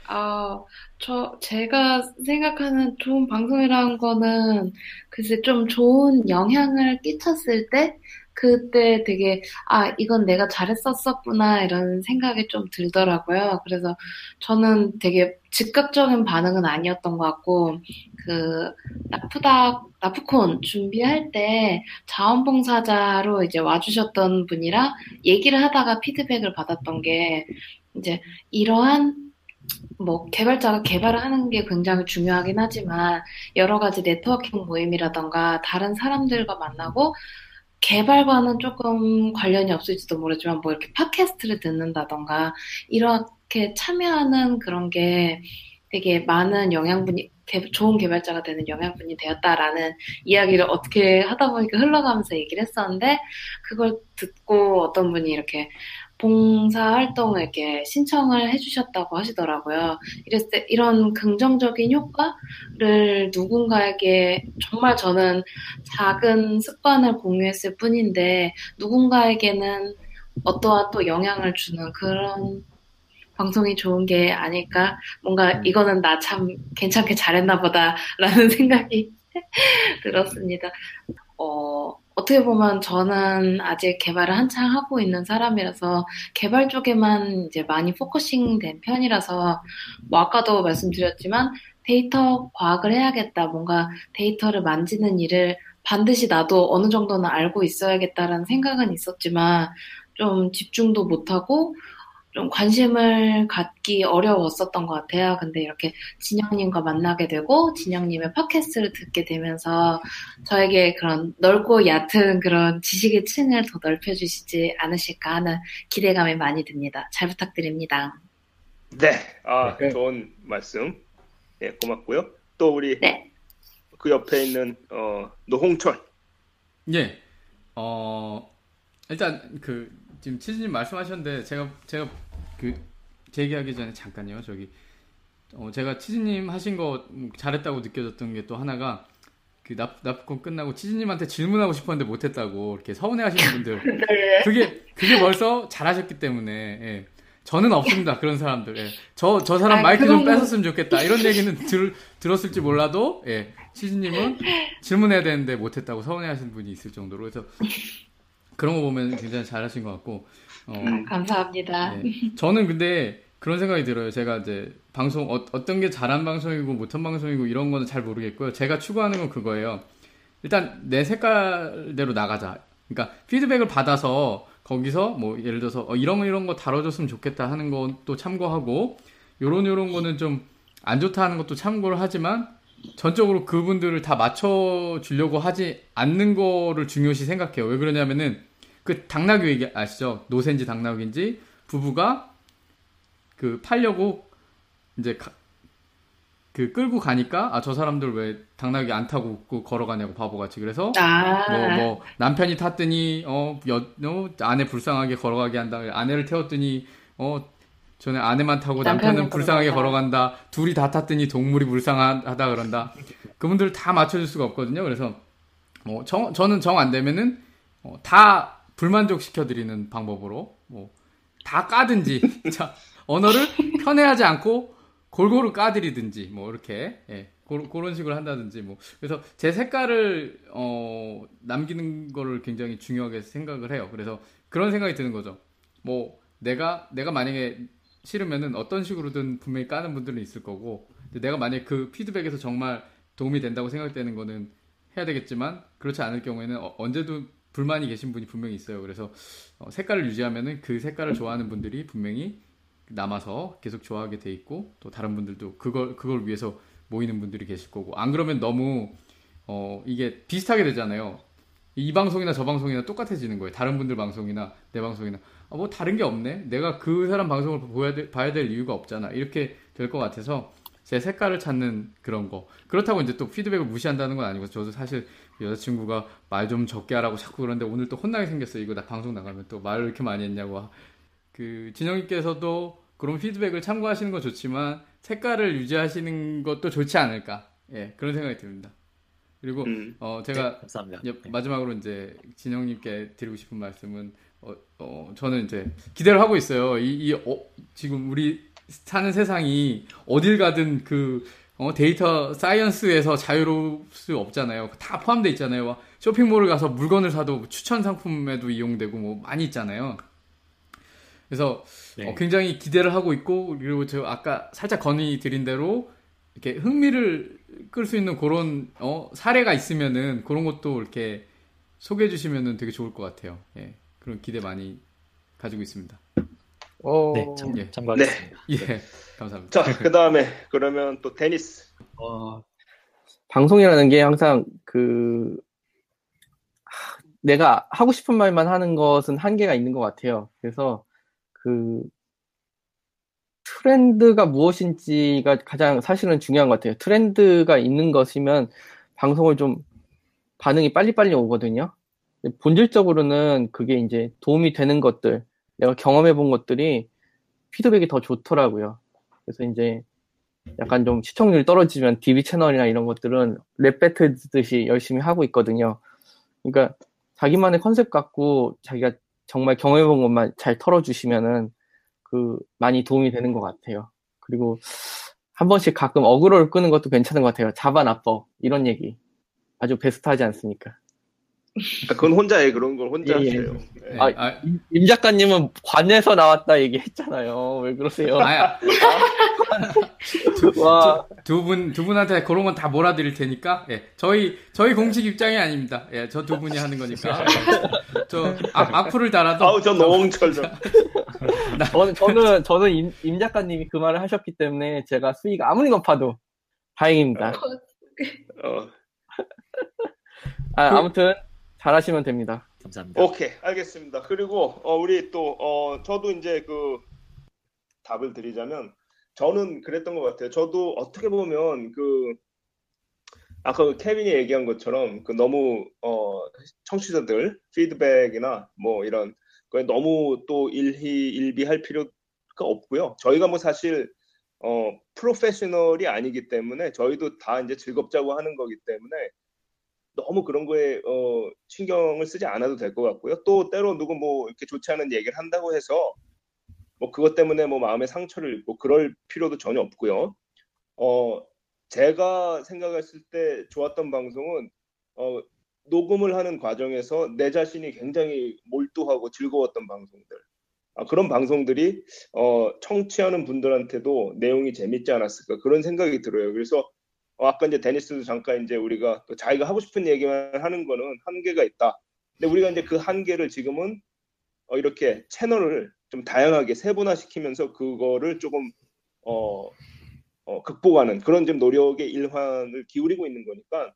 [SPEAKER 5] 아, 저, 제가 생각하는 좋은 방송이라는 거는, 글쎄, 좀 좋은 영향을 끼쳤을 때, 그때 되게, 아, 이건 내가 잘했었었구나, 이런 생각이 좀 들더라고요. 그래서 저는 되게 즉각적인 반응은 아니었던 것 같고, 그, 나프다, 나프콘 준비할 때 자원봉사자로 이제 와주셨던 분이랑 얘기를 하다가 피드백을 받았던 게, 이제 이러한 뭐 개발자가 개발을 하는 게 굉장히 중요하긴 하지만 여러 가지 네트워킹 모임이라던가 다른 사람들과 만나고 개발과는 조금 관련이 없을지도 모르지만 뭐 이렇게 팟캐스트를 듣는다던가 이렇게 참여하는 그런 게 되게 많은 영양분이 개- 좋은 개발자가 되는 영양분이 되었다라는 이야기를 어떻게 하다 보니까 흘러가면서 얘기를 했었는데 그걸 듣고 어떤 분이 이렇게 봉사 활동을 이렇게 신청을 해주셨다고 하시더라고요. 이랬을 때 이런 긍정적인 효과를 누군가에게 정말 저는 작은 습관을 공유했을 뿐인데 누군가에게는 어떠한 또 영향을 주는 그런 방송이 좋은 게 아닐까. 뭔가 이거는 나 참 괜찮게 잘했나 보다라는 생각이 들었습니다. 어, 어떻게 보면 저는 아직 개발을 한창 하고 있는 사람이라서 개발 쪽에만 이제 많이 focusing 된 편이라서 뭐 아까도 말씀드렸지만 데이터 과학을 해야겠다. 뭔가 데이터를 만지는 일을 반드시 나도 어느 정도는 알고 있어야겠다라는 생각은 있었지만 좀 집중도 못하고 좀 관심을 갖기 어려웠었던 것 같아요. 근데 이렇게 진영님과 만나게 되고 진영님의 팟캐스트를 듣게 되면서 저에게 그런 넓고 얕은 그런 지식의 층을 더 넓혀주시지 않으실까 하는 기대감이 많이 듭니다. 잘 부탁드립니다.
[SPEAKER 2] 네, 아
[SPEAKER 3] 네.
[SPEAKER 2] 좋은 말씀. 예, 고맙고요. 또 우리
[SPEAKER 5] 네.
[SPEAKER 2] 그 옆에 있는 어, 노홍철.
[SPEAKER 4] 예. 어, 일단 그 지금 치즈님 말씀하셨는데 제가 제가 그제 얘기하기 전에 잠깐요. 저기 어, 제가 치즈님 하신 거 음, 잘했다고 느껴졌던 게 또 하나가 그 납, 납콘 끝나고 치즈님한테 질문하고 싶었는데 못했다고 이렇게 서운해하시는 분들 그게 그게 벌써 잘하셨기 때문에 예. 저는 없습니다 그런 사람들 예. 저, 저 사람
[SPEAKER 5] 아,
[SPEAKER 4] 마이크 좀
[SPEAKER 5] 거-
[SPEAKER 4] 뺏었으면 좋겠다 이런 얘기는 들, 들었을지 몰라도 예. 치즈님은 질문해야 되는데 못했다고 서운해하시는 분이 있을 정도로 그래서 그런 거 보면 굉장히 잘하신 것 같고 어,
[SPEAKER 2] 음.
[SPEAKER 5] 감사합니다.
[SPEAKER 4] 네. 저는 근데 그런 생각이 들어요. 제가 이제 방송 어, 떤 게 잘한 방송이고 못한 방송이고 이런 거는 잘 모르겠고요. 제가 추구하는 건 그거예요. 일단 내 색깔대로 나가자. 그러니까 피드백을 받아서 거기서 뭐 예를 들어서 어, 이런 거 이런 거 다뤄줬으면 좋겠다 하는 것도 참고하고 요런 요런 거는 좀 안 좋다 하는 것도 참고를 하지만 전적으로 그분들을 다 맞춰 주려고 하지 않는 거를 중요시 생각해요. 왜 그러냐면은 그 당나귀 얘기 아시죠? 노센지 당나귀인지 부부가 그 팔려고 이제 가- 그 끌고 가니까 아 저 사람들 왜 당나귀 안 타고 그 걸어가냐고 바보같이 그래서
[SPEAKER 5] 아,
[SPEAKER 4] 뭐, 뭐, 남편이 탔더니, 어, 여, 어, 아내 불쌍하게 걸어가게 한다. 아내를 태웠더니, 어, 전에 아내만 타고 남편은
[SPEAKER 5] 남편은
[SPEAKER 4] 불쌍하게
[SPEAKER 5] 걸어간다.
[SPEAKER 4] 걸어간다. 둘이 다 탔더니 동물이 불쌍하다 그런다. 그분들 다 맞춰줄 수가 없거든요. 그래서, 뭐, 정, 저는 정 안 되면은, 어, 다 불만족 시켜드리는 방법으로, 뭐, 다 까든지, 자, 언어를 편애하지 않고 골고루 까드리든지, 뭐, 이렇게, 예. 고- 그런 식으로 한다든지, 뭐. 그래서 제 색깔을, 어, 남기는 거를 굉장히 중요하게 생각을 해요. 그래서 그런 생각이 드는 거죠. 뭐, 내가, 내가 만약에 싫으면은 어떤 식으로든 분명히 까는 분들은 있을 거고, 내가 만약에 그 피드백에서 정말 도움이 된다고 생각되는 거는 해야 되겠지만, 그렇지 않을 경우에는 어- 언제도 불만이 계신 분이 분명히 있어요. 그래서 어, 색깔을 유지하면은 그 색깔을 좋아하는 분들이 분명히 남아서 계속 좋아하게 돼 있고 또 다른 분들도 그걸 그걸 위해서 모이는 분들이 계실 거고 안 그러면 너무 어 이게 비슷하게 되잖아요. 이 방송이나 저 방송이나 똑같아지는 거예요. 다른 분들 방송이나 내 방송이나 아, 뭐 다른 게 없네. 내가 그 사람 방송을 보야 돼, 봐야 될 이유가 없잖아. 이렇게 될 것 같아서 제 색깔을 찾는 그런 거. 그렇다고 이제 또 피드백을 무시한다는 건 아니고 저도 사실 여자친구가 말 좀 적게 하라고 자꾸 그러는데 오늘 또 혼나게 생겼어요. 이거 나 방송 나가면 또 말을 이렇게 많이 했냐고. 그 진영님께서도 그런 피드백을 참고하시는 건 좋지만 색깔을 유지하시는 것도 좋지 않을까. 예, 그런 생각이 듭니다. 그리고
[SPEAKER 2] 음.
[SPEAKER 4] 어 제가
[SPEAKER 6] 네.
[SPEAKER 4] 예,
[SPEAKER 6] 네.
[SPEAKER 4] 마지막으로 이제 진영님께 드리고 싶은 말씀은 어, 어, 저는 이제 기대를 하고 있어요. 이, 이 어, 지금 우리 사는 세상이 어딜 가든 그 어, 데이터 사이언스에서 자유로울 수 없잖아요. 다 포함되어 있잖아요. 쇼핑몰을 가서 물건을 사도 추천 상품에도 이용되고 뭐 많이 있잖아요. 그래서
[SPEAKER 6] 네.
[SPEAKER 4] 어, 굉장히 기대를 하고 있고 그리고 저 아까 살짝 건의 드린 대로 이렇게 흥미를 끌 수 있는 그런 어, 사례가 있으면은 그런 것도 이렇게 소개해 주시면은 되게 좋을 것 같아요. 예. 그런 기대 많이 가지고 있습니다.
[SPEAKER 3] 어,
[SPEAKER 6] 네, 참,
[SPEAKER 4] 예.
[SPEAKER 6] 참고하겠습니다.
[SPEAKER 4] 예. 감사합니다.
[SPEAKER 2] 자, 그 다음에 그러면 또 테니스.
[SPEAKER 3] 어, 방송이라는 게 항상 그 하, 내가 하고 싶은 말만 하는 것은 한계가 있는 것 같아요. 그래서 그 트렌드가 무엇인지가 가장 사실은 중요한 것 같아요. 트렌드가 있는 것이면 방송을 좀 반응이 빨리빨리 오거든요. 본질적으로는 그게 이제 도움이 되는 것들, 내가 경험해 본 것들이 피드백이 더 좋더라고요. 그래서 이제 약간 좀 시청률 떨어지면 DB 채널이나 이런 것들은 랩 배틀 듯이 열심히 하고 있거든요. 그러니까 자기만의 컨셉 갖고 자기가 정말 경험해 본 것만 잘 털어주시면은 그 많이 도움이 되는 것 같아요. 그리고 한 번씩 가끔 어그로를 끄는 것도 괜찮은 것 같아요. 잡아나뻐 이런 얘기 아주 베스트하지 않습니까?
[SPEAKER 2] 아, 그건 혼자 해 그런 걸 혼자
[SPEAKER 3] 예, 예.
[SPEAKER 2] 하세요. 예.
[SPEAKER 4] 예.
[SPEAKER 3] 아,
[SPEAKER 4] 아,
[SPEAKER 3] 임, 임 작가님은 관에서 나왔다 얘기했잖아요. 왜 그러세요?
[SPEAKER 4] 아,
[SPEAKER 3] 와,
[SPEAKER 4] 두 분, 두 분한테 그런 건 다 몰아드릴 테니까, 예. 저희, 저희 공식 입장이 아닙니다. 예. 저 두 분이 하는 거니까. 저, 악, 악플을 달아도.
[SPEAKER 2] 아우 저 노홍철 좀.
[SPEAKER 3] 저는 저는 저는 임, 임 작가님이 그 말을 하셨기 때문에 제가 수익 아무리 높아도 다행입니다.
[SPEAKER 2] 어,
[SPEAKER 3] 아,
[SPEAKER 4] 그-
[SPEAKER 3] 아무튼 잘하시면 됩니다.
[SPEAKER 6] 감사합니다.
[SPEAKER 2] 오케이 알겠습니다. 그리고 어, 우리 또 어, 저도 이제 그 답을 드리자면 저는 그랬던 것 같아요. 저도 어떻게 보면 그 아까 그 케빈이 얘기한 것처럼 그 너무 어, 청취자들 피드백이나 뭐 이런 거에 너무 또 일희 일비할 필요가 없고요. 저희가 뭐 사실 어, 프로페셔널이 아니기 때문에 저희도 다 이제 즐겁자고 하는 거기 때문에 너무 그런 거에 어, 신경을 쓰지 않아도 될 것 같고요. 또 때로 누구 뭐 이렇게 좋지 않은 얘기를 한다고 해서 뭐 그것 때문에 뭐 마음에 상처를 입고 그럴 필요도 전혀 없고요. 어, 제가 생각했을 때 좋았던 방송은 어, 녹음을 하는 과정에서 내 자신이 굉장히 몰두하고 즐거웠던 방송들. 아, 그런 방송들이 어, 청취하는 분들한테도 내용이 재밌지 않았을까 그런 생각이 들어요. 그래서 어, 아까 이제 데니스도 잠깐 이제 우리가 또 자기가 하고 싶은 얘기만 하는 거는 한계가 있다. 근데 우리가 이제 그 한계를 지금은 어, 이렇게 채널을 좀 다양하게 세분화시키면서 그거를 조금 어, 어, 극복하는 그런 좀 노력의 일환을 기울이고 있는 거니까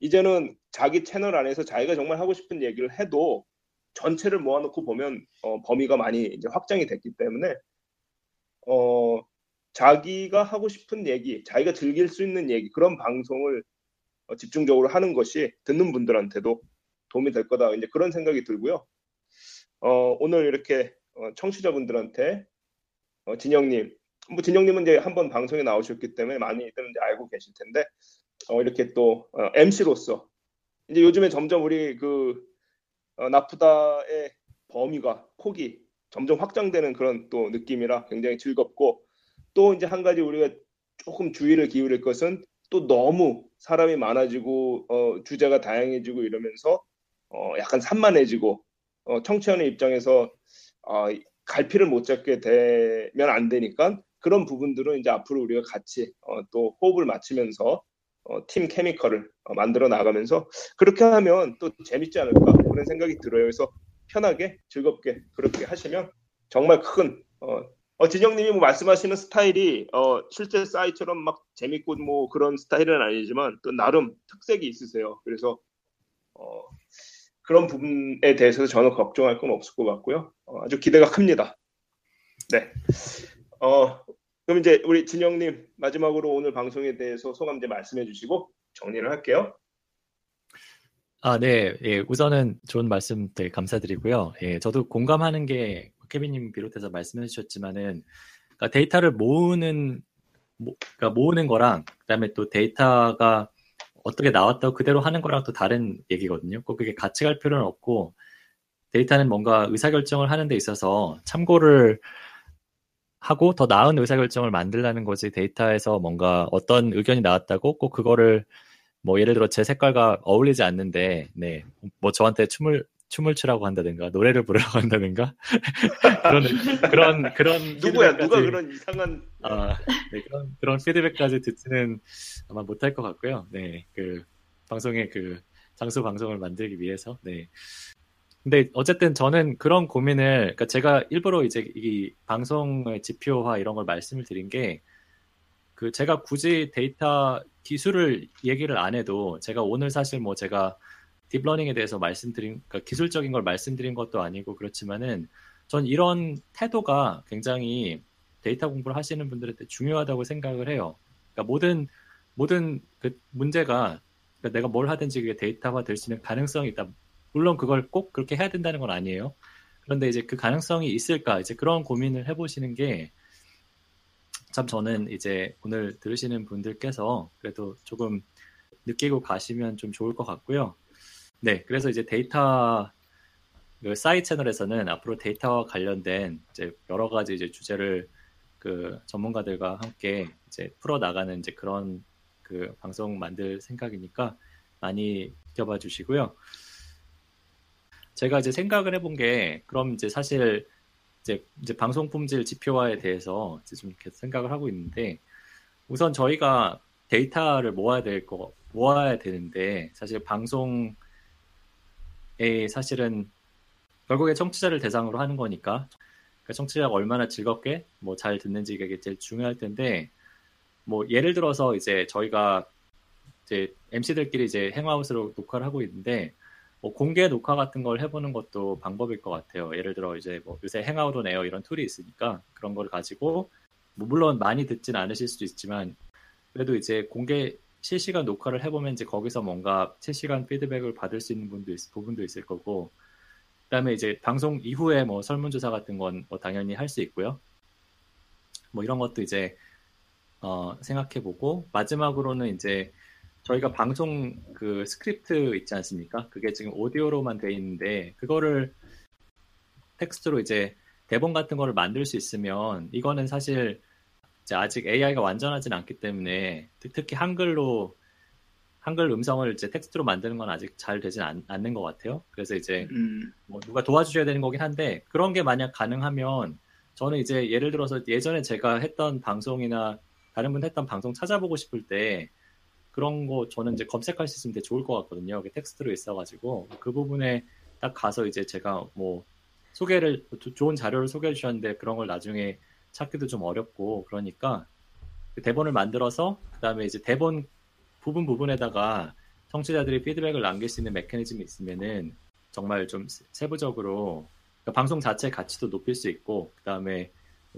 [SPEAKER 2] 이제는 자기 채널 안에서 자기가 정말 하고 싶은 얘기를 해도 전체를 모아놓고 보면 어, 범위가 많이 이제 확장이 됐기 때문에 어, 자기가 하고 싶은 얘기, 자기가 즐길 수 있는 얘기 그런 방송을 어, 집중적으로 하는 것이 듣는 분들한테도 도움이 될 거다 이제 그런 생각이 들고요. 어, 오늘 이렇게 어, 청취자분들한테 어, 진영님, 뭐 진영님은 이제 한번 방송에 나오셨기 때문에 많이들 이제 알고 계실 텐데 어, 이렇게 또 어, MC로서 이제 요즘에 점점 우리 그 어, 나프다의 범위가 폭이 점점 확장되는 그런 또 느낌이라 굉장히 즐겁고 또 이제 한 가지 우리가 조금 주의를 기울일 것은 또 너무 사람이 많아지고 어, 주제가 다양해지고 이러면서 어, 약간 산만해지고 어, 청취하는 입장에서 어, 갈피를 못 잡게 되면 안 되니까 그런 부분들은 이제 앞으로 우리가 같이 어, 또 호흡을 맞추면서 어, 팀 케미컬을 어, 만들어 나가면서 그렇게 하면 또 재밌지 않을까 그런 생각이 들어요. 그래서 편하게 즐겁게 그렇게 하시면 정말 큰 어, 어, 진영님이 뭐 말씀하시는 스타일이 어, 실제 사이처럼 막 재밌고 뭐 그런 스타일은 아니지만 또 나름 특색이 있으세요. 그래서 어, 그런 부분에 대해서 저는 걱정할 건 없을 것 같고요. 어, 아주 기대가 큽니다. 네. 어, 그럼 이제 우리 진영님 마지막으로 오늘 방송에 대해서 소감 좀 말씀해 주시고 정리를 할게요.
[SPEAKER 6] 아, 네. 예, 우선은 좋은 말씀 들 감사드리고요. 예, 저도 공감하는 게 케빈님 비롯해서 말씀해 주셨지만은 그러니까 데이터를 모으는 모, 그러니까 모으는 거랑 그다음에 또 데이터가 어떻게 나왔다고 그대로 하는 거랑 또 다른 얘기거든요. 꼭 그게 같이 갈 필요는 없고 데이터는 뭔가 의사결정을 하는 데 있어서 참고를 하고 더 나은 의사결정을 만들라는 거지 데이터에서 뭔가 어떤 의견이 나왔다고 꼭 그거를 뭐 예를 들어 제 색깔과 어울리지 않는데 네 뭐 저한테 춤을 춤을 추라고 한다든가 노래를 부르라고 한다든가 그런 그런 그런
[SPEAKER 2] 누구야 누가 그런 이상한
[SPEAKER 6] 아, 네, 그런 그런 피드백까지 듣지는 아마 못할 것 같고요. 네, 그 방송의 그 장수 방송을 만들기 위해서. 네. 근데 어쨌든 저는 그런 고민을, 그러니까 제가 일부러 이제 이 방송의 지표화 이런 걸 말씀을 드린 게, 그 제가 굳이 데이터 기술을 얘기를 안 해도 제가 오늘 사실 뭐 제가 deep learning에 대해서 말씀드린, 그러니까 기술적인 걸 말씀드린 것도 아니고 그렇지만은 전 이런 태도가 굉장히 데이터 공부를 하시는 분들한테 중요하다고 생각을 해요. 그러니까 모든 모든 그 문제가 그러니까 내가 뭘 하든지 그게 데이터화 될 수 있는 가능성이 있다. 물론 그걸 꼭 그렇게 해야 된다는 건 아니에요. 그런데 이제 그 가능성이 있을까 이제 그런 고민을 해보시는 게 참 저는 이제 오늘 들으시는 분들께서 그래도 조금 느끼고 가시면 좀 좋을 것 같고요. 네, 그래서 이제 데이터 그 사이 채널에서는 앞으로 데이터와 관련된 이제 여러 가지 이제 주제를 그 전문가들과 함께 이제 풀어 나가는 이제 그런 그 방송 만들 생각이니까 많이 지켜봐 주시고요. 제가 이제 생각을 해본 게 그럼 이제 사실 이제 이제 방송 품질 지표화에 대해서 이제 좀 이렇게 생각을 하고 있는데 우선 저희가 데이터를 모아야 될 거 모아야 되는데 사실 방송에 사실은 결국에 청취자를 대상으로 하는 거니까 그러니까 청취자가 얼마나 즐겁게 뭐 잘 듣는지 이게 제일 중요할 텐데 뭐 예를 들어서 이제 저희가 이제 MC들끼리 이제 Hangout으로 녹화를 하고 있는데 뭐 공개 녹화 같은 걸 해보는 것도 방법일 것 같아요. 예를 들어 이제 뭐 요새 Hangout on air 이런 tool이 있으니까 그런 걸 가지고 뭐 물론 많이 듣진 않으실 수도 있지만 그래도 이제 공개 실시간 녹화를 해보면 이제 거기서 뭔가 실시간 피드백을 받을 수 있는 분도 있, 부분도 있을 거고 그다음에 이제 방송 이후에 뭐 설문조사 같은 건 뭐 당연히 할 수 있고요. 뭐 이런 것도 이제 어, 생각해보고 마지막으로는 이제 저희가 방송 그 스크립트 있지 않습니까? 그게 지금 오디오로만 돼 있는데 그거를 텍스트로 이제 대본 같은 거를 만들 수 있으면 이거는 사실 아직 AI가 완전하진 않기 때문에 특- 특히 한글로 한글 음성을 이제 텍스트로 만드는 건 아직 잘 되진 않, 않는 것 같아요. 그래서 이제
[SPEAKER 2] 음,
[SPEAKER 6] 뭐 누가 도와주셔야 되는 거긴 한데 그런 게 만약 가능하면 저는 이제 예를 들어서 예전에 제가 했던 방송이나 다른 분 했던 방송 찾아보고 싶을 때 그런 거 저는 이제 검색할 수 있으면 되게 좋을 것 같거든요. 텍스트로 있어가지고 그 부분에 딱 가서 이제 제가 뭐 소개를 조- 좋은 자료를 소개해 주셨는데 그런 걸 나중에 찾기도 좀 어렵고 그러니까 그 대본을 만들어서 그다음에 이제 대본 부분 부분에다가 청취자들이 피드백을 남길 수 있는 메커니즘이 있으면은 정말 좀 세- 세부적으로 그러니까 방송 자체의 가치도 높일 수 있고 그다음에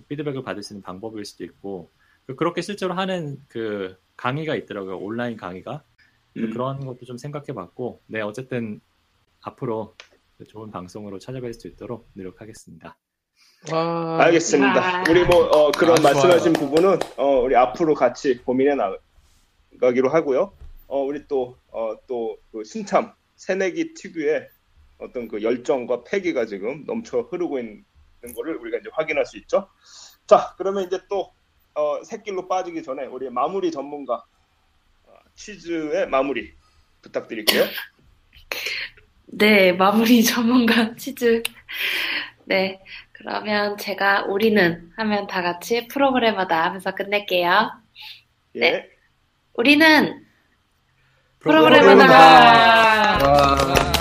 [SPEAKER 6] 피드백을 받을 수 있는 방법일 수도 있고 그- 그렇게 실제로 하는 그 강의가 있더라고요 온라인 강의가
[SPEAKER 2] 음.
[SPEAKER 6] 그런 것도 좀 생각해봤고 네 어쨌든 앞으로 좋은 방송으로 찾아뵐 수 있도록 노력하겠습니다.
[SPEAKER 3] 와,
[SPEAKER 2] 알겠습니다.
[SPEAKER 5] 아.
[SPEAKER 2] 우리 뭐 어, 그런
[SPEAKER 4] 아,
[SPEAKER 2] 말씀하신 부분은 어, 우리 앞으로 같이 고민해 나가기로 하고요. 어, 우리 또 또그 신참 새내기 특유의 어떤 그 열정과 패기가 지금 넘쳐 흐르고 있는 거를 우리가 이제 확인할 수 있죠. 자, 그러면 이제 또 어, 새길로 빠지기 전에 우리 마무리 전문가 어, 치즈의 마무리 부탁드릴게요.
[SPEAKER 5] 네, 마무리 전문가 치즈. 네, 그러면 제가 우리는 하면 다 같이 프로그래머다 하면서 끝낼게요.
[SPEAKER 2] 예.
[SPEAKER 5] 네. 우리는
[SPEAKER 6] 프로그래머다.
[SPEAKER 5] 프로그래머다.